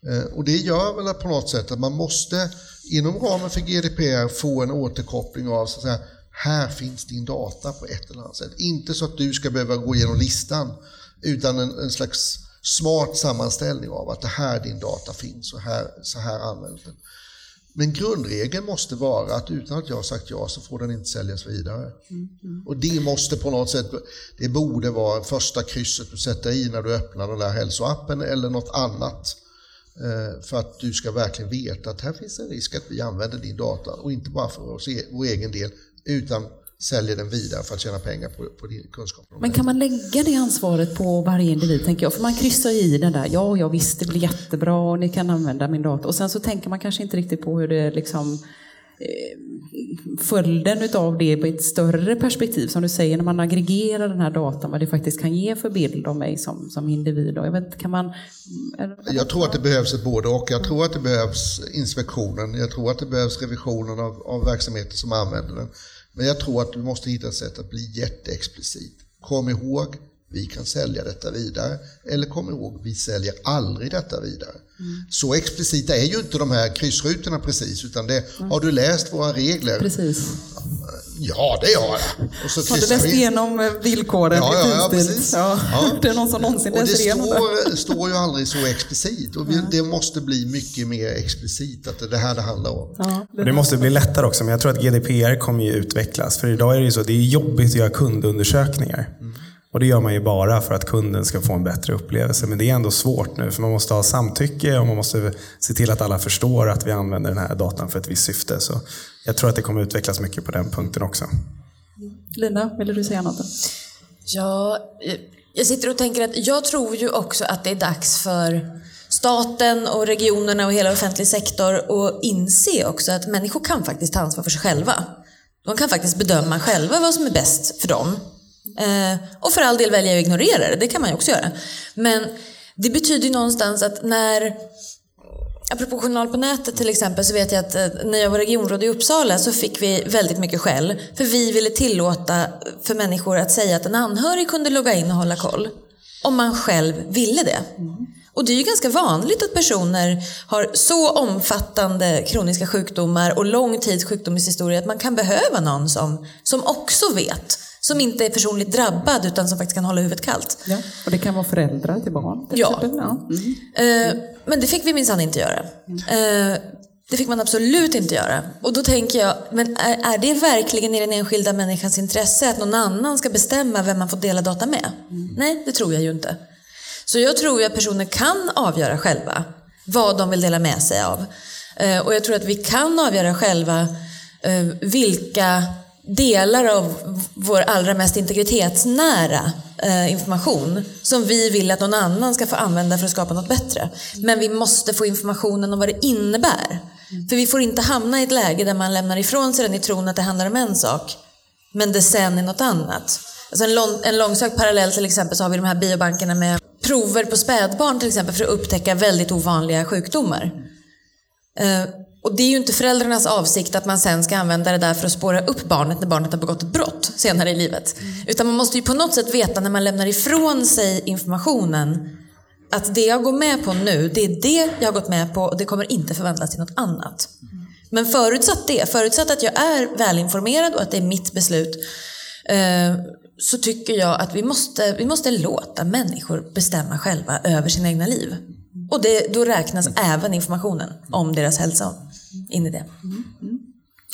Speaker 4: Eh, och det gör väl på något sätt att man måste inom ramen för GDPR få en återkoppling av så att säga, här finns din data på ett eller annat sätt. Inte så att du ska behöva gå igenom listan utan en, en slags smart sammanställning av att det här din data finns och här, så här används den. Men grundregeln måste vara att utan att jag har sagt ja så får den inte säljas vidare. Och det måste på något sätt, det borde vara första krysset du sätter i när du öppnar den där hälsoappen eller något annat. Eh, För att du ska verkligen veta att här finns en risk att vi använder din data och inte bara för oss, vår egen del utan säljer den vidare för att tjäna pengar på, på din kunskap.
Speaker 2: Men kan man lägga det ansvaret på varje individ, tänker jag? För man kryssar i den där, ja, ja visst, det blir jättebra och ni kan använda min dator. Och sen så tänker man kanske inte riktigt på hur det liksom eh, följden utav det på ett större perspektiv, som du säger, när man aggregerar den här datan, vad det faktiskt kan ge för bild av mig som, som individ. Jag vet, kan man...
Speaker 4: Jag tror att det behövs ett både och. Jag tror att det behövs inspektionen. Jag tror att det behövs revisionen av, av verksamheter som använder den. Men jag tror att du måste hitta ett sätt att bli jätteexplicit. Kom ihåg, vi kan sälja detta vidare. Eller kom ihåg, vi säljer aldrig detta vidare. Så explicita är ju inte de här kryssrutorna precis, utan det har du läst våra regler?
Speaker 2: Precis.
Speaker 4: Ja, det har jag. Och så
Speaker 2: Har du läst
Speaker 4: vi.
Speaker 2: igenom eh, villkoren?
Speaker 4: Ja, ja, ja, precis.
Speaker 2: Ja.
Speaker 4: Ja.
Speaker 2: Det är någon som någonsin
Speaker 4: Och det
Speaker 2: läser igenom det.
Speaker 4: står, står ju aldrig så explicit. Och vi, det måste bli mycket mer explicit att det är det här det handlar om.
Speaker 2: Ja,
Speaker 1: det måste bli lättare också, men jag tror att GDPR kommer ju utvecklas. För idag är det ju så, det är jobbigt att göra kundundersökningar. Och det gör man ju bara för att kunden ska få en bättre upplevelse. Men det är ändå svårt nu, för man måste ha samtycke och man måste se till att alla förstår att vi använder den här datan för ett visst syfte. Så jag tror att det kommer utvecklas mycket på den punkten också.
Speaker 2: Lina, ville du säga något?
Speaker 3: Ja, jag sitter och tänker att jag tror ju också att det är dags för staten och regionerna och hela offentlig sektor att inse också att människor kan faktiskt ta ansvar för sig själva. De kan faktiskt bedöma själva vad som är bäst för dem. Eh, och för all del välja att ignorera det, det kan man ju också göra. Men det betyder ju någonstans att när Apropå journal på nätet till exempel så vet jag att eh, när jag var regionråd i Uppsala så fick vi väldigt mycket skäll. För vi ville tillåta för människor att säga att en anhörig kunde logga in och hålla koll. Om man själv ville det. Och det är ju ganska vanligt att personer har så omfattande kroniska sjukdomar och lång tids sjukdomshistoria att man kan behöva någon som, som också vet. Som inte är personligt drabbad utan som faktiskt kan hålla huvudet kallt.
Speaker 2: Ja. Och det kan vara föräldrar till barn? till
Speaker 3: Ja.
Speaker 2: ja. Mm.
Speaker 3: Eh, men det fick vi minsann inte göra. Eh, det fick man absolut inte göra. Och då tänker jag, men är, är det verkligen i den enskilda människans intresse att någon annan ska bestämma vem man får dela data med? Nej, det tror jag ju inte. Så jag tror ju att personer kan avgöra själva vad de vill dela med sig av. Eh, och jag tror att vi kan avgöra själva vilka delar av vår allra mest integritetsnära eh, information som vi vill att någon annan ska få använda för att skapa något bättre. Men vi måste få informationen om vad det innebär. För vi får inte hamna i ett läge där man lämnar ifrån sig den i tron att det handlar om en sak, men det sen är något annat. Alltså en, lång, en långsökt parallell till exempel så har vi de här biobankerna med prover på spädbarn till exempel för att upptäcka väldigt ovanliga sjukdomar. Eh, och det är ju inte föräldrarnas avsikt att man sen ska använda det där för att spåra upp barnet när barnet har begått ett brott senare i livet. Utan man måste ju på något sätt veta när man lämnar ifrån sig informationen att det jag går med på nu, det är det jag har gått med på och det kommer inte förvandlas till något annat. Men förutsatt det, förutsatt att jag är välinformerad och att det är mitt beslut, eh, så tycker jag att vi måste, vi måste låta människor bestämma själva över sina egna liv. Och det, då räknas även informationen om deras hälsa in i det.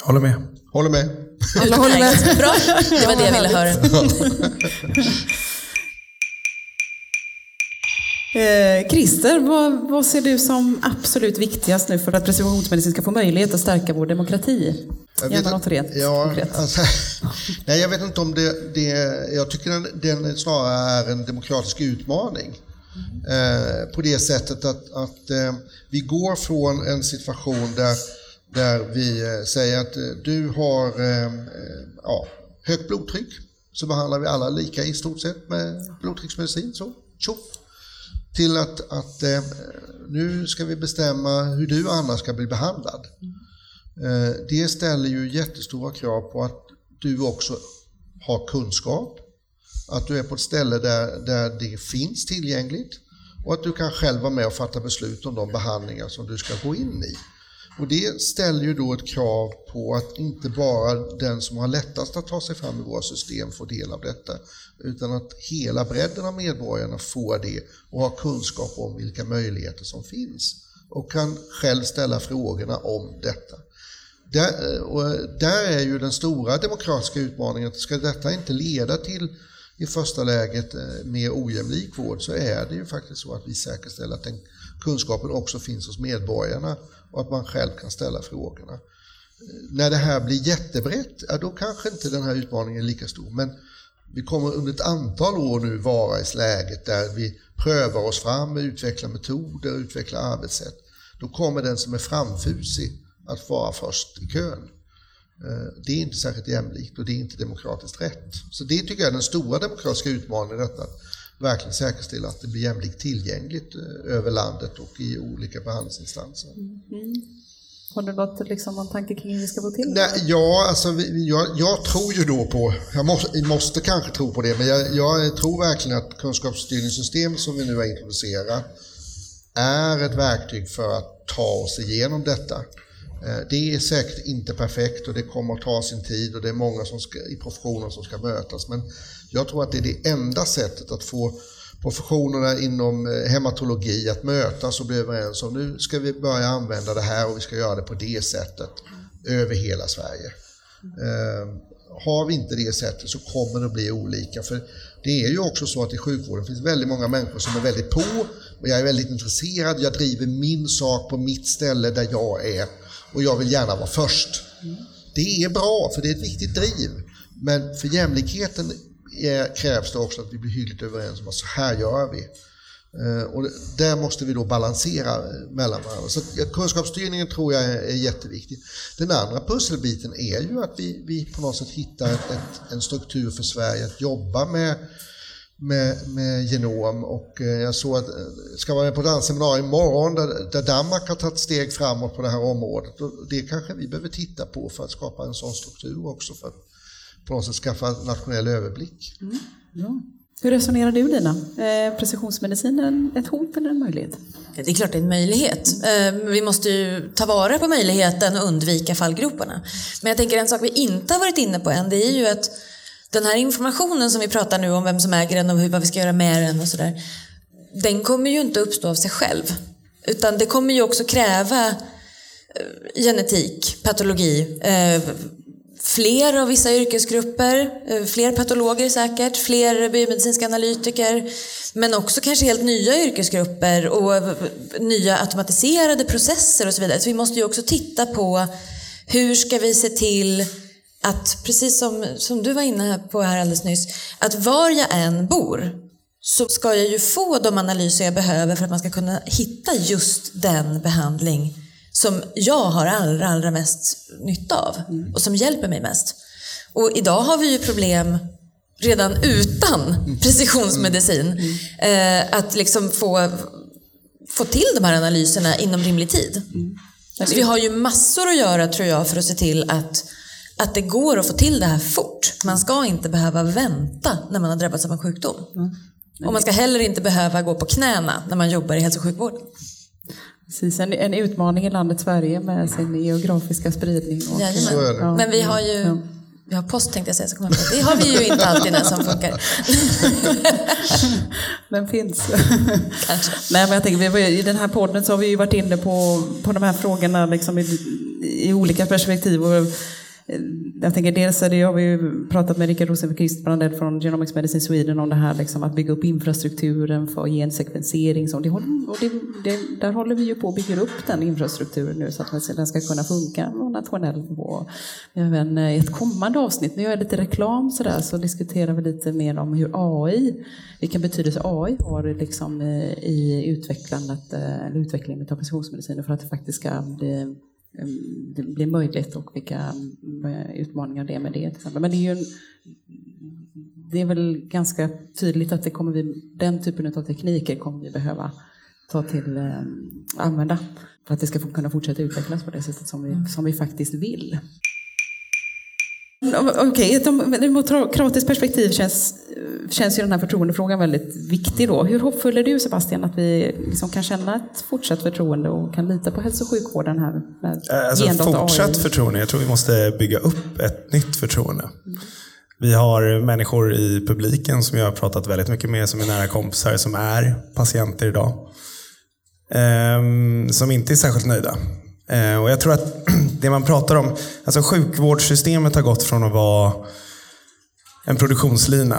Speaker 1: Håller med.
Speaker 4: Håller med.
Speaker 2: Alla håller med.
Speaker 3: Bra, det var det jag ville höra.
Speaker 2: Eh, Christer, vad, vad ser du som absolut viktigast nu för att precisionsmedicin ska få möjlighet att stärka vår demokrati?
Speaker 4: Jag
Speaker 2: Gärna
Speaker 4: vet
Speaker 2: något
Speaker 4: inte-
Speaker 2: rent
Speaker 4: ja,
Speaker 2: konkret.
Speaker 4: alltså, nej, jag vet inte om det, det... Jag tycker den, den snarare är en demokratisk utmaning. Eh, på det sättet att, att eh, vi går från en situation där, där vi eh, säger att eh, du har eh, eh, ja, högt blodtryck, så behandlar vi alla lika i stort sett med blodtrycksmedicin. Så, tjoff! Till att, att eh, nu ska vi bestämma hur du annars ska bli behandlad. Eh, Det ställer ju jättestora krav på att du också har kunskap, att du är på ett ställe där, där det finns tillgängligt och att du kan själv vara med och fatta beslut om de behandlingar som du ska gå in i. Och det ställer ju då ett krav på att inte bara den som har lättast att ta sig fram i våra system får del av detta, utan att hela bredden av medborgarna får det och har kunskap om vilka möjligheter som finns och kan själv ställa frågorna om detta. Där, eh, och där är ju den stora demokratiska utmaningen, att ska detta inte leda till i första läget eh, mer ojämlik vård så är det ju faktiskt så att vi säkerställer att den kunskapen också finns hos medborgarna och att man själv kan ställa frågorna. Eh, när det här blir jättebrett, ja, då kanske inte den här utmaningen är lika stor. Men vi kommer under ett antal år nu vara i läget där vi prövar oss fram, utvecklar metoder, utvecklar arbetssätt. Då kommer den som är framfusig att vara först i kön. Eh, det är inte särskilt jämlikt och det är inte demokratiskt rätt. Så det tycker jag är den stora demokratiska utmaningen detta. Att verkligen säkerställa att det blir jämlikt tillgängligt eh, över landet och i olika behandlingsinstanser. Mm.
Speaker 2: Har du något, liksom, någon tanke kring hur vi ska få till
Speaker 4: det? Nej, ja, alltså, jag, jag, tror ju då på, jag måste, måste kanske tro på det, men jag, jag tror verkligen att kunskapsstyrningssystem som vi nu har introducerat är ett verktyg för att ta oss igenom detta. Eh, det är säkert inte perfekt och det kommer att ta sin tid och det är många som ska, i professionen som ska mötas. Men jag tror att det är det enda sättet att få professionerna inom eh, hematologi att mötas och bli överens om nu ska vi börja använda det här och vi ska göra det på det sättet över hela Sverige. Eh, har vi inte det sättet så kommer det att bli olika. För det är ju också så att i sjukvården finns väldigt många människor som är väldigt på och jag är väldigt intresserad. Jag driver min sak på mitt ställe där jag är och jag vill gärna vara först. Det är bra, för det är ett viktigt driv. Men för jämlikheten är, krävs det också att vi blir hyggligt överens om att så här gör vi. Eh, och där måste vi då balansera eh, mellan varandra. Så kunskapsstyrningen tror jag är, jätteviktig. Den andra pusselbiten är ju att vi, vi på något sätt hittar ett, ett, en struktur för Sverige att jobba med med, med genom och eh, jag såg att jag ska vara med på ett annat seminarium imorgon där, där Danmark har tagit steg framåt på det här området. Och det kanske vi behöver titta på för att skapa en sån struktur också för att på något sätt skaffa nationell överblick. Mm.
Speaker 2: Ja. Hur resonerar du Lina? Eh, precisionsmedicin ett hot eller en möjlighet?
Speaker 3: Det är klart det är en möjlighet. Eh, vi måste ju ta vara på möjligheten och undvika fallgroparna. Men jag tänker en sak vi inte har varit inne på än, det är ju att den här informationen som vi pratar nu om vem som äger den och hur, vad vi ska göra med den och sådär. Den kommer ju inte uppstå av sig själv. Utan det kommer ju också kräva eh, genetik, patologi, eh, fler av vissa yrkesgrupper, eh, fler patologer säkert, fler biomedicinska analytiker, men också kanske helt nya yrkesgrupper och nya automatiserade processer och så vidare. Så vi måste ju också titta på hur ska vi se till att, precis som, som du var inne på här alldeles nyss, att var jag än bor så ska jag ju få de analyser jag behöver för att man ska kunna hitta just den behandling som jag har allra, allra mest nytta av och som hjälper mig mest. Och idag har vi ju problem redan utan precisionsmedicin. Eh, att liksom få, få till de här analyserna inom rimlig tid. Så vi har ju massor att göra tror jag för att se till att att det går att få till det här fort. Man ska inte behöva vänta när man har drabbats av en sjukdom. Mm. Och man ska heller inte behöva gå på knäna när man jobbar i hälso och sjukvården.
Speaker 2: Precis, en, en utmaning i landet Sverige med sin geografiska spridning. Och,
Speaker 3: ja, Men vi har ju ja. vi har post tänkte jag säga, så kommer jag på. det har vi ju inte alltid den som funkar.
Speaker 2: Den finns. Kanske. Nej, men jag tänker, I den här podden så har vi ju varit inne på, på de här frågorna liksom i, i olika perspektiv. Och Eh, jag tänker dels är det, har vi ju pratat med Rickard Rosenqvist Brandell från Genomics Medicine Sweden om det här liksom att bygga upp infrastrukturen för gensekvensering. Så det, och det, det, där håller vi ju på att bygga upp den infrastrukturen nu så att den ska kunna funka på nationell nivå. Även i ett kommande avsnitt, när jag gör lite reklam så, där, så diskuterar vi lite mer om hur AI, vilken betydelse AI har liksom eh, i utvecklandet, eller utvecklingen av precisionsmedicin för att det faktiskt ska bli det blir möjligt och vilka eh, utmaningar det är med det. Till exempel. Men det är, en, det är väl ganska tydligt att det kommer vi, den typen av tekniker kommer vi behöva ta till eh, använda för att det ska kunna fortsätta utvecklas på det sättet som vi, som vi faktiskt vill. Okej, okay, ett demokratiskt perspektiv känns, känns ju den här förtroendefrågan väldigt viktig då. Hur hoppfull är du Sebastian att vi liksom kan känna ett fortsatt förtroende och kan lita på hälso och sjukvården här? Med
Speaker 1: eh, alltså, fortsatt AI? förtroende, jag tror vi måste bygga upp ett nytt förtroende. Vi har människor i publiken som jag har pratat väldigt mycket med, som är nära kompisar, som är patienter idag. Um, som inte är särskilt nöjda. Eh, och jag tror att det man pratar om, alltså sjukvårdssystemet har gått från att vara en produktionslina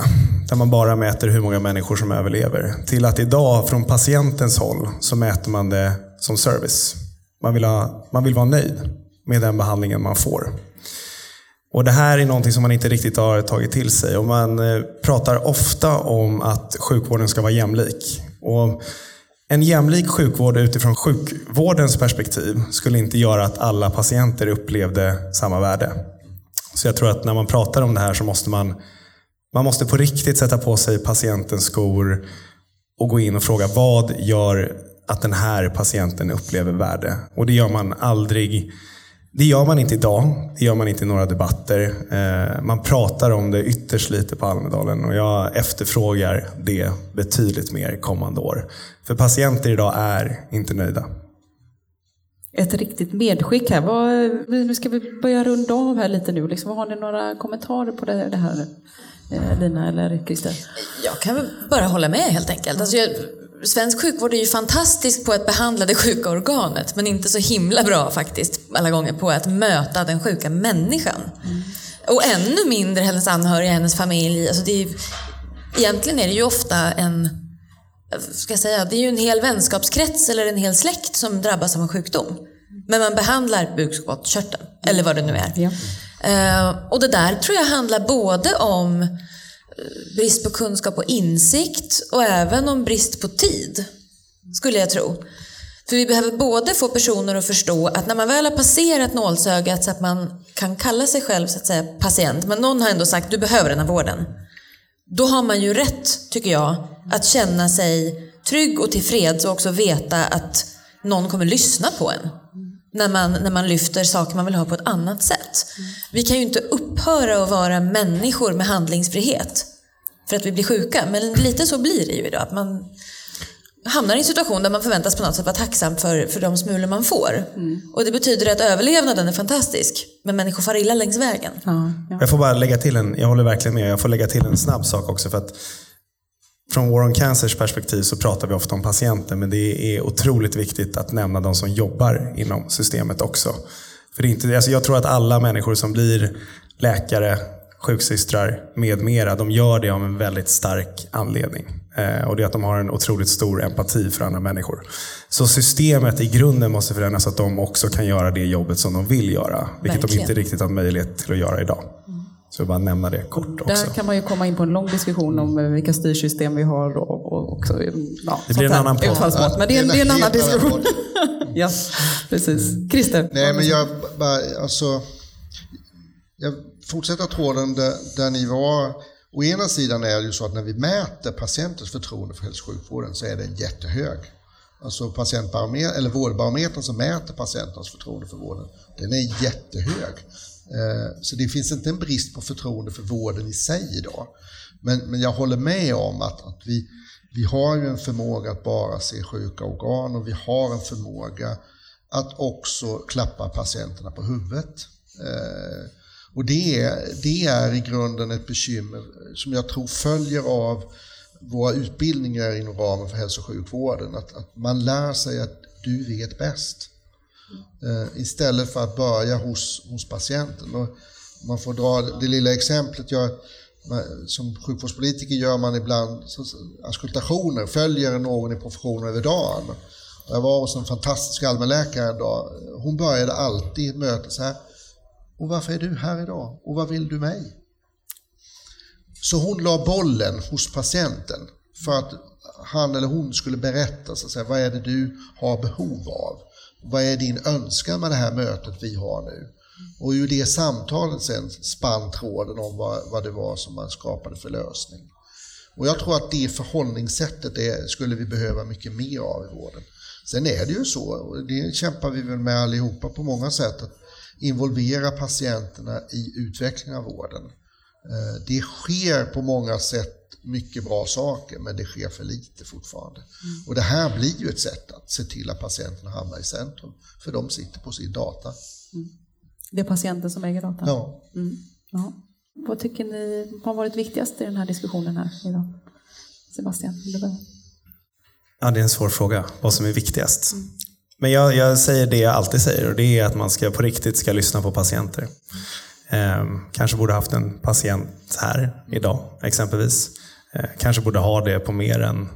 Speaker 1: där man bara mäter hur många människor som överlever till att idag från patientens håll så mäter man det som service. Man vill, ha, man vill vara nöjd med den behandlingen man får. Och Det här är någonting som man inte riktigt har tagit till sig. Och man eh, pratar ofta om att sjukvården ska vara jämlik. Och en jämlik sjukvård utifrån sjukvårdens perspektiv skulle inte göra att alla patienter upplevde samma värde. Så jag tror att när man pratar om det här så måste man, man måste på riktigt sätta på sig patientens skor och gå in och fråga vad gör att den här patienten upplever värde? Och det gör man aldrig det gör man inte idag. Det gör man inte i några debatter. Eh, man pratar om det ytterst lite på Almedalen och jag efterfrågar det betydligt mer kommande år. För patienter idag är inte nöjda.
Speaker 2: Ett riktigt medskick här. Vad, nu ska vi börja runda av här lite nu. Liksom, har ni några kommentarer på det, det här? Eh, Lina eller Christer?
Speaker 3: Jag kan bara hålla med helt enkelt. Alltså jag, svensk sjukvård är ju fantastisk på att behandla det sjuka organet men inte så himla bra faktiskt alla gånger på att möta den sjuka människan. Mm. Och ännu mindre hennes anhöriga, hennes familj. Alltså det är, egentligen är det ju ofta en ska säga, det är ju en hel vänskapskrets eller en hel släkt som drabbas av en sjukdom. Men man behandlar bukspottkörteln, eller vad det nu är. Ja. Uh, och det där tror jag handlar både om brist på kunskap och insikt och även om brist på tid, skulle jag tro. För vi behöver både få personer att förstå att när man väl har passerat nålsögat så att man kan kalla sig själv så att säga patient, men någon har ändå sagt du behöver den här vården. Då har man ju rätt, tycker jag, att känna sig trygg och tillfreds och också veta att någon kommer lyssna på en. När man, när man lyfter saker man vill ha på ett annat sätt. Vi kan ju inte upphöra att vara människor med handlingsfrihet för att vi blir sjuka. Men lite så blir det ju idag. Att man hamnar i en situation där man förväntas på något sätt vara tacksam för, för de smulor man får. Mm. Och det betyder att överlevnaden är fantastisk. Men människor far illa längs vägen. Ja,
Speaker 1: ja. Jag får bara lägga till en, jag håller verkligen med, jag får lägga till en snabb sak också. för att från War on Cancers perspektiv så pratar vi ofta om patienter, men det är otroligt viktigt att nämna de som jobbar inom systemet också. För inte, alltså jag tror att alla människor som blir läkare, sjuksystrar med mera, de gör det av en väldigt stark anledning. Eh, och det är att de har en otroligt stor empati för andra människor. Så systemet i grunden måste förändras så att de också kan göra det jobbet som de vill göra. Vilket Verkligen. de inte riktigt har möjlighet till att göra idag. Så jag bara nämna det kort också.
Speaker 2: Där kan man ju komma in på en lång diskussion om eh, vilka styrsystem vi har och, och också,
Speaker 1: ja, det blir en annan
Speaker 2: podd. Men det är, det är en annan diskussion. ja, precis. Christer?
Speaker 4: Nej, men jag bara, alltså, jag fortsätter tråden där, där ni var. Å ena sidan är det ju så att när vi mäter patientens förtroende för hälso och sjukvården så är den jättehög. Alltså patientbarometern, eller vårdbarometern som mäter patientens förtroende för vården, den är jättehög. Eh, så det finns inte en brist på förtroende för vården i sig idag. Men, men jag håller med om att, att vi, vi har ju en förmåga att bara se sjuka organ och vi har en förmåga att också klappa patienterna på huvudet. Eh, och det är, det är i grunden ett bekymmer som jag tror följer av våra utbildningar inom ramen för hälso och sjukvården. Att, att man lär sig att du vet bäst. Eh, istället för att börja hos, hos patienten. Och man får dra det lilla exemplet. Jag, som sjukvårdspolitiker gör man ibland auskultationer, följer någon i professionen över dagen. Jag var hos en fantastisk allmänläkare en dag. Hon började alltid mötet så här. Och varför är du här idag? Och vad vill du mig? Så hon la bollen hos patienten för att han eller hon skulle berätta så att säga, vad är det du har behov av? Vad är din önskan med det här mötet vi har nu? Och ur det samtalet sen spann tråden om vad, vad det var som man skapade för lösning. Och jag tror att det förhållningssättet det skulle vi behöva mycket mer av i vården. Sen är det ju så, och det kämpar vi väl med allihopa på många sätt, att involvera patienterna i utvecklingen av vården. Eh, det sker på många sätt mycket bra saker, men det sker för lite fortfarande. Mm. Och det här blir ju ett sätt att se till att patienterna hamnar i centrum, för de sitter på sin data. Mm.
Speaker 2: Det är patienten som äger data?
Speaker 4: Ja. Mm.
Speaker 2: ja. Vad tycker ni har varit viktigast i den här diskussionen här idag? Sebastian, vill du börja?
Speaker 1: Ja, det är en svår fråga, vad som är viktigast. Mm. Men jag, jag, säger det jag alltid säger och det är att man ska på riktigt ska lyssna på patienter. Eh, kanske borde haft en patient här idag exempelvis. Eh, kanske borde ha det på mer än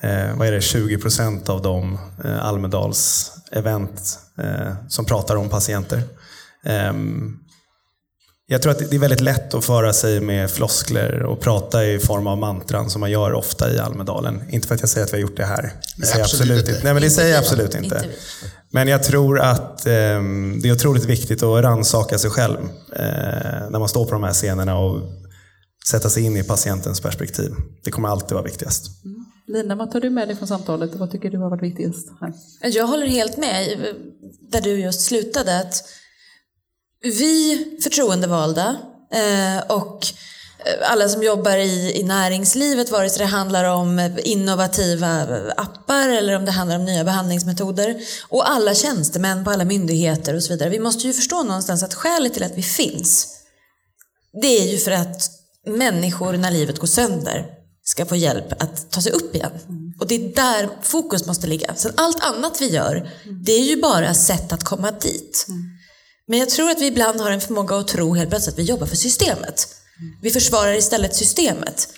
Speaker 1: eh, vad är det, 20 procent av de eh, Almedals event eh, som pratar om patienter. Ehm, jag tror att det är väldigt lätt att föra sig med floskler och prata i form av mantran som man gör ofta i Almedalen. Inte för att jag säger att vi har gjort det här. Det säger absolut, absolut inte. Nej, men det säger jag absolut inte. Men jag tror att eh, det är otroligt viktigt att rannsaka sig själv eh, när man står på de här scenerna och sätta sig in i patientens perspektiv. Det kommer alltid vara viktigast. Mm.
Speaker 2: Lina, vad tar du med dig från samtalet och vad tycker du har varit viktigast? Här?
Speaker 3: Jag håller helt med där du just slutade. Att vi förtroendevalda eh, och eh, alla som jobbar i, i näringslivet, vare sig det handlar om innovativa appar eller om det handlar om nya behandlingsmetoder och alla tjänstemän på alla myndigheter och så vidare. Vi måste ju förstå någonstans att skälet till att vi finns, det är ju för att människor när livet går sönder ska få hjälp att ta sig upp igen. Och det är där fokus måste ligga. Sen allt annat vi gör, det är ju bara sätt att komma dit. Men jag tror att vi ibland har en förmåga att tro helt plötsligt att vi jobbar för systemet. Vi försvarar istället systemet.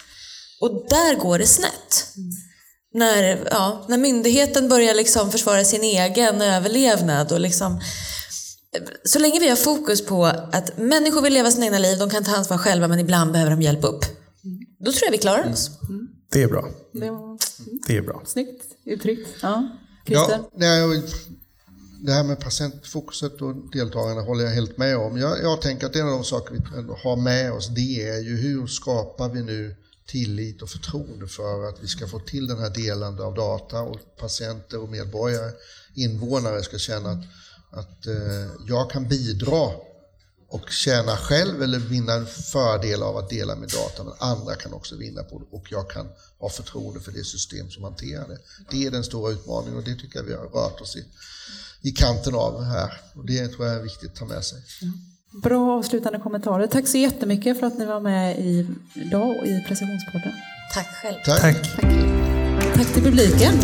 Speaker 3: Och där går det snett. När, ja, när myndigheten börjar liksom försvara sin egen överlevnad och liksom så länge vi har fokus på att människor vill leva sina egna liv, de kan ta ansvar själva men ibland behöver de hjälp upp. Då tror jag vi klarar oss.
Speaker 1: Mm. Det är bra. Det är bra.
Speaker 2: Snyggt uttryckt. Ja. Christer?
Speaker 4: Ja, det här med patientfokuset och deltagarna håller jag helt med om. Jag, jag tänker att en av de saker vi har med oss det är ju hur skapar vi nu tillit och förtroende för att vi ska få till den här delande av data och patienter och medborgare, invånare ska känna att, att eh, jag kan bidra och tjäna själv eller vinna en fördel av att dela med data, men andra kan också vinna på det och jag kan ha förtroende för det system som hanterar det. Det är den stora utmaningen och det tycker jag vi har rört oss i i kanten av här. Och det tror jag är viktigt att ta med sig.
Speaker 2: Bra avslutande kommentarer. Tack så jättemycket för att ni var med i, idag i Precisionspodden.
Speaker 3: Tack själv.
Speaker 4: Tack.
Speaker 1: Tack,
Speaker 2: Tack. Tack till publiken.